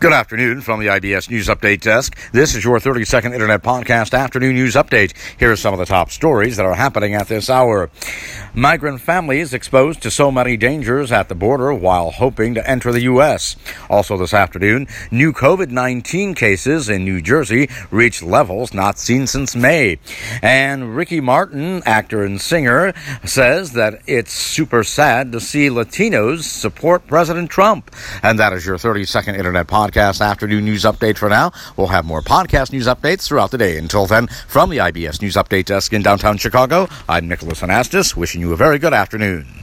Good afternoon from the IBS News Update Desk. This is your 30 second Internet Podcast Afternoon News Update. Here are some of the top stories that are happening at this hour. Migrant families exposed to so many dangers at the border while hoping to enter the U.S. Also this afternoon, new COVID 19 cases in New Jersey reached levels not seen since May. And Ricky Martin, actor and singer, says that it's super sad to see Latinos support President Trump. And that is your 30 second Internet Podcast afternoon news update for now. We'll have more podcast news updates throughout the day. Until then, from the IBS News Update Desk in downtown Chicago, I'm Nicholas Anastas, wishing you a very good afternoon.